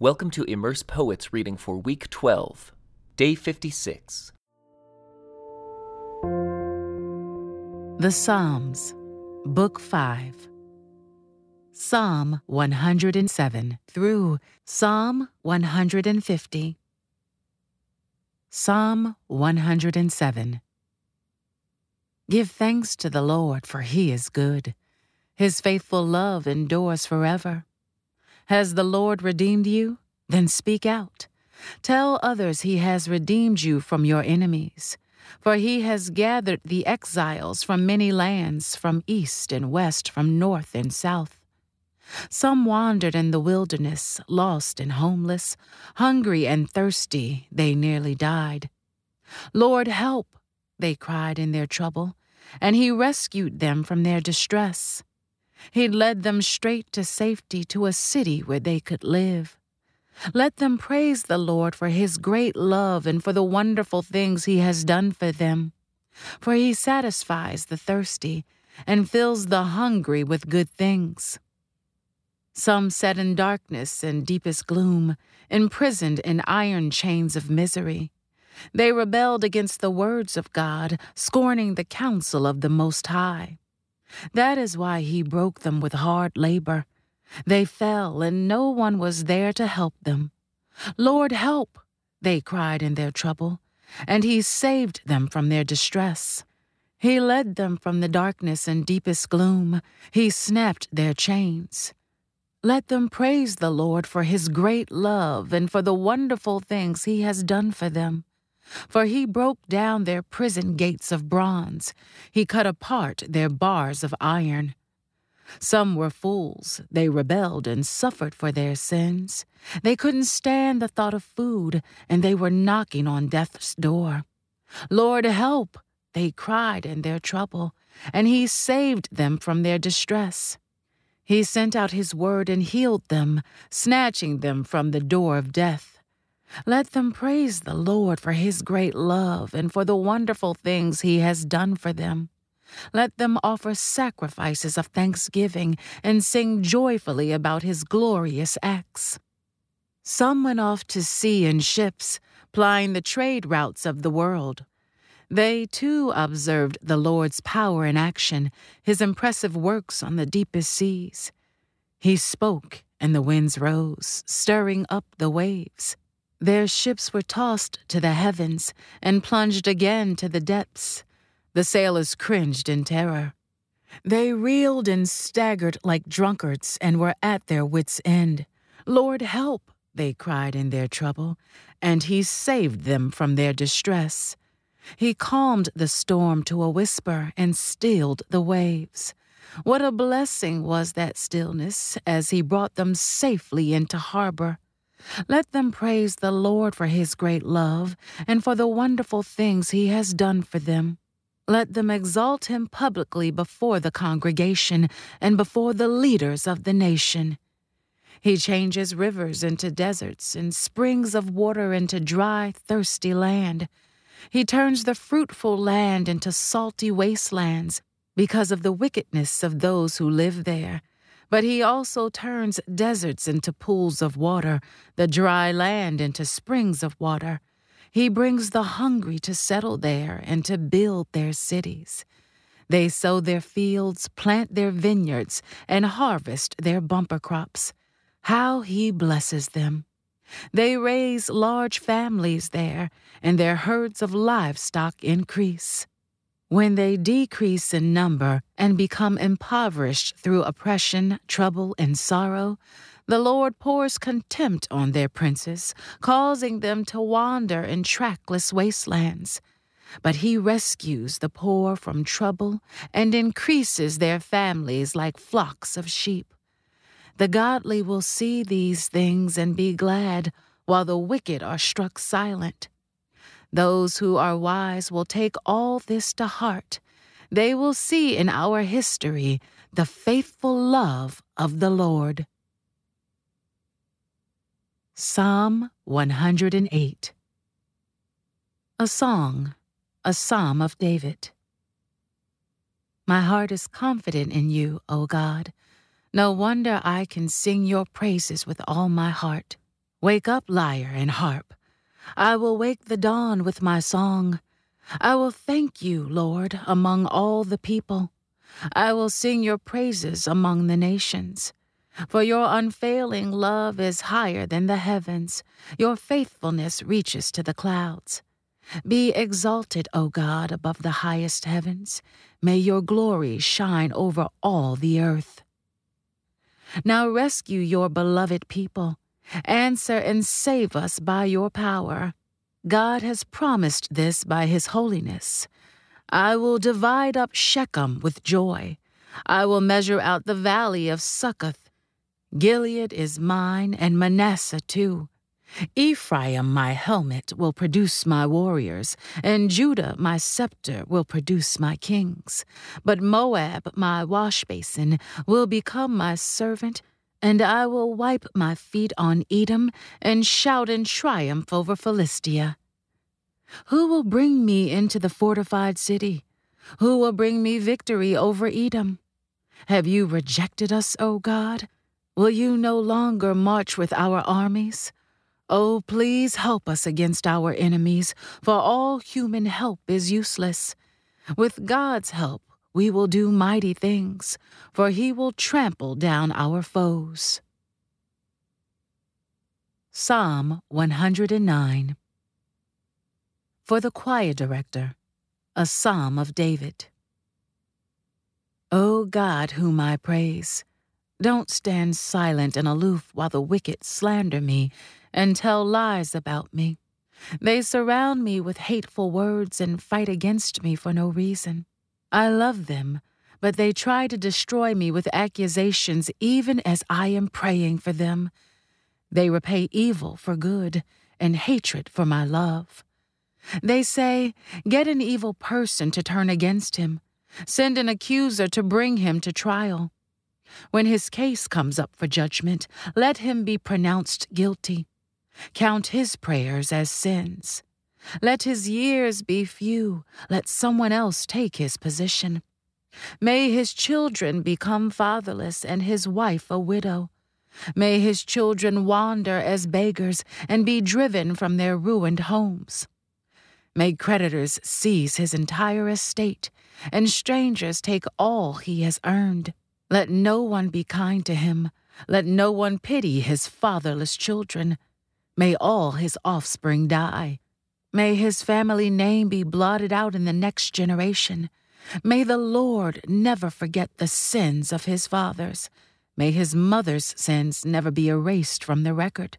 Welcome to Immerse Poets reading for week 12, day 56. The Psalms, Book 5. Psalm 107 through Psalm 150. Psalm 107. Give thanks to the Lord, for he is good. His faithful love endures forever. Has the Lord redeemed you? Then speak out. Tell others he has redeemed you from your enemies. For he has gathered the exiles from many lands, from east and west, from north and south. Some wandered in the wilderness, lost and homeless, hungry and thirsty, they nearly died. Lord, help, they cried in their trouble, and he rescued them from their distress. He led them straight to safety to a city where they could live. Let them praise the Lord for his great love and for the wonderful things he has done for them. For he satisfies the thirsty and fills the hungry with good things. Some sat in darkness and deepest gloom, imprisoned in iron chains of misery. They rebelled against the words of God, scorning the counsel of the Most High. That is why he broke them with hard labor. They fell, and no one was there to help them. Lord, help! They cried in their trouble, and he saved them from their distress. He led them from the darkness and deepest gloom. He snapped their chains. Let them praise the Lord for his great love and for the wonderful things he has done for them. For he broke down their prison gates of bronze, he cut apart their bars of iron. Some were fools, they rebelled and suffered for their sins. They couldn't stand the thought of food, and they were knocking on death's door. Lord, help! They cried in their trouble, and he saved them from their distress. He sent out his word and healed them, snatching them from the door of death. Let them praise the Lord for his great love and for the wonderful things he has done for them. Let them offer sacrifices of thanksgiving and sing joyfully about his glorious acts. Some went off to sea in ships, plying the trade routes of the world. They too observed the Lord's power in action, his impressive works on the deepest seas. He spoke, and the winds rose, stirring up the waves. Their ships were tossed to the heavens and plunged again to the depths. The sailors cringed in terror. They reeled and staggered like drunkards and were at their wits' end. Lord, help, they cried in their trouble, and he saved them from their distress. He calmed the storm to a whisper and stilled the waves. What a blessing was that stillness as he brought them safely into harbor. Let them praise the Lord for his great love and for the wonderful things he has done for them. Let them exalt him publicly before the congregation and before the leaders of the nation. He changes rivers into deserts and springs of water into dry, thirsty land. He turns the fruitful land into salty wastelands because of the wickedness of those who live there. But he also turns deserts into pools of water, the dry land into springs of water. He brings the hungry to settle there and to build their cities. They sow their fields, plant their vineyards, and harvest their bumper crops. How he blesses them! They raise large families there, and their herds of livestock increase. When they decrease in number and become impoverished through oppression, trouble, and sorrow, the Lord pours contempt on their princes, causing them to wander in trackless wastelands. But he rescues the poor from trouble and increases their families like flocks of sheep. The godly will see these things and be glad, while the wicked are struck silent. Those who are wise will take all this to heart. They will see in our history the faithful love of the Lord. Psalm 108 A Song, a Psalm of David. My heart is confident in you, O God. No wonder I can sing your praises with all my heart. Wake up, lyre and harp. I will wake the dawn with my song. I will thank you, Lord, among all the people. I will sing your praises among the nations. For your unfailing love is higher than the heavens, your faithfulness reaches to the clouds. Be exalted, O God, above the highest heavens. May your glory shine over all the earth. Now rescue your beloved people. Answer and save us by your power. God has promised this by his holiness. I will divide up Shechem with joy. I will measure out the valley of Succoth. Gilead is mine, and Manasseh too. Ephraim, my helmet, will produce my warriors, and Judah, my scepter, will produce my kings. But Moab, my washbasin, will become my servant, and I will wipe my feet on Edom and shout in triumph over Philistia. Who will bring me into the fortified city? Who will bring me victory over Edom? Have you rejected us, O God? Will you no longer march with our armies? Oh, please help us against our enemies, for all human help is useless. With God's help, we will do mighty things, for he will trample down our foes. Psalm 109 For the Choir Director, a Psalm of David. O God, whom I praise, don't stand silent and aloof while the wicked slander me and tell lies about me. They surround me with hateful words and fight against me for no reason. I love them, but they try to destroy me with accusations even as I am praying for them. They repay evil for good and hatred for my love. They say, Get an evil person to turn against him. Send an accuser to bring him to trial. When his case comes up for judgment, let him be pronounced guilty. Count his prayers as sins. Let his years be few. Let someone else take his position. May his children become fatherless and his wife a widow. May his children wander as beggars and be driven from their ruined homes. May creditors seize his entire estate and strangers take all he has earned. Let no one be kind to him. Let no one pity his fatherless children. May all his offspring die. May his family name be blotted out in the next generation. May the Lord never forget the sins of his fathers. May his mother's sins never be erased from the record.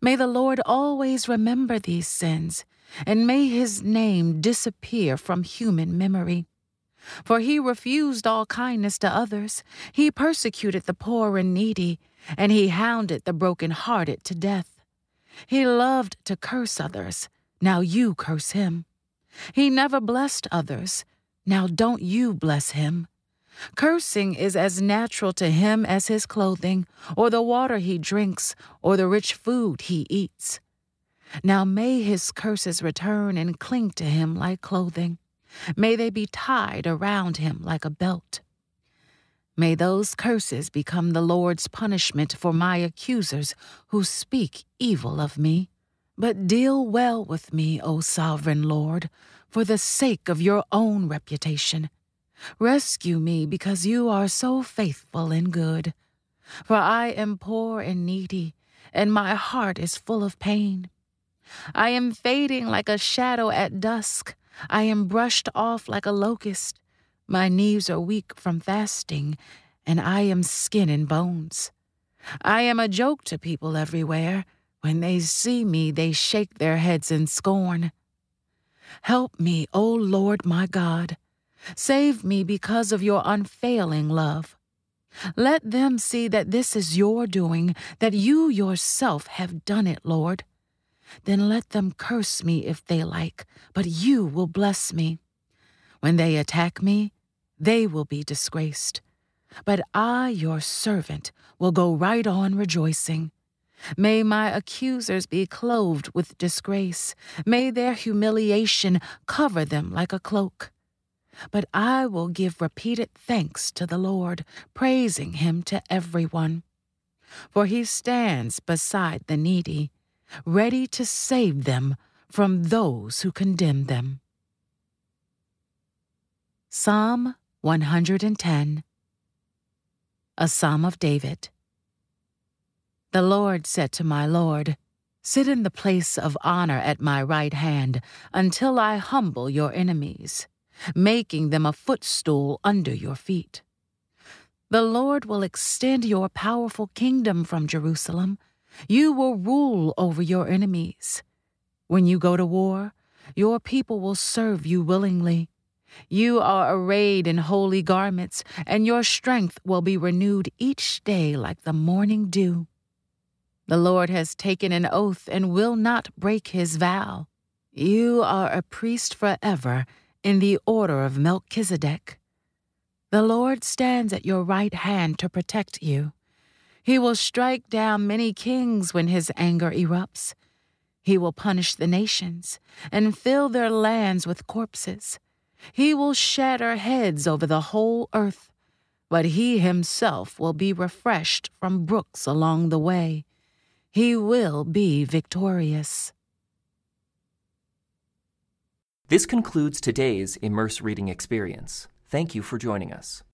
May the Lord always remember these sins, and may his name disappear from human memory. For he refused all kindness to others, he persecuted the poor and needy, and he hounded the broken-hearted to death. He loved to curse others. Now you curse him. He never blessed others. Now don't you bless him. Cursing is as natural to him as his clothing, or the water he drinks, or the rich food he eats. Now may his curses return and cling to him like clothing. May they be tied around him like a belt. May those curses become the Lord's punishment for my accusers who speak evil of me. But deal well with me, O sovereign Lord, for the sake of your own reputation. Rescue me because you are so faithful and good. For I am poor and needy, and my heart is full of pain. I am fading like a shadow at dusk. I am brushed off like a locust. My knees are weak from fasting, and I am skin and bones. I am a joke to people everywhere. When they see me, they shake their heads in scorn. Help me, O Lord my God. Save me because of your unfailing love. Let them see that this is your doing, that you yourself have done it, Lord. Then let them curse me if they like, but you will bless me. When they attack me, they will be disgraced. But I, your servant, will go right on rejoicing. May my accusers be clothed with disgrace. May their humiliation cover them like a cloak. But I will give repeated thanks to the Lord, praising him to everyone. for he stands beside the needy, ready to save them from those who condemn them. Psalm 110 A Psalm of David. The Lord said to my Lord, Sit in the place of honor at my right hand until I humble your enemies, making them a footstool under your feet. The Lord will extend your powerful kingdom from Jerusalem. You will rule over your enemies. When you go to war, your people will serve you willingly. You are arrayed in holy garments, and your strength will be renewed each day like the morning dew. The Lord has taken an oath and will not break his vow. You are a priest forever in the order of Melchizedek. The Lord stands at your right hand to protect you. He will strike down many kings when his anger erupts. He will punish the nations and fill their lands with corpses. He will shatter heads over the whole earth, but he himself will be refreshed from brooks along the way. He will be victorious. This concludes today's Immerse Reading Experience. Thank you for joining us.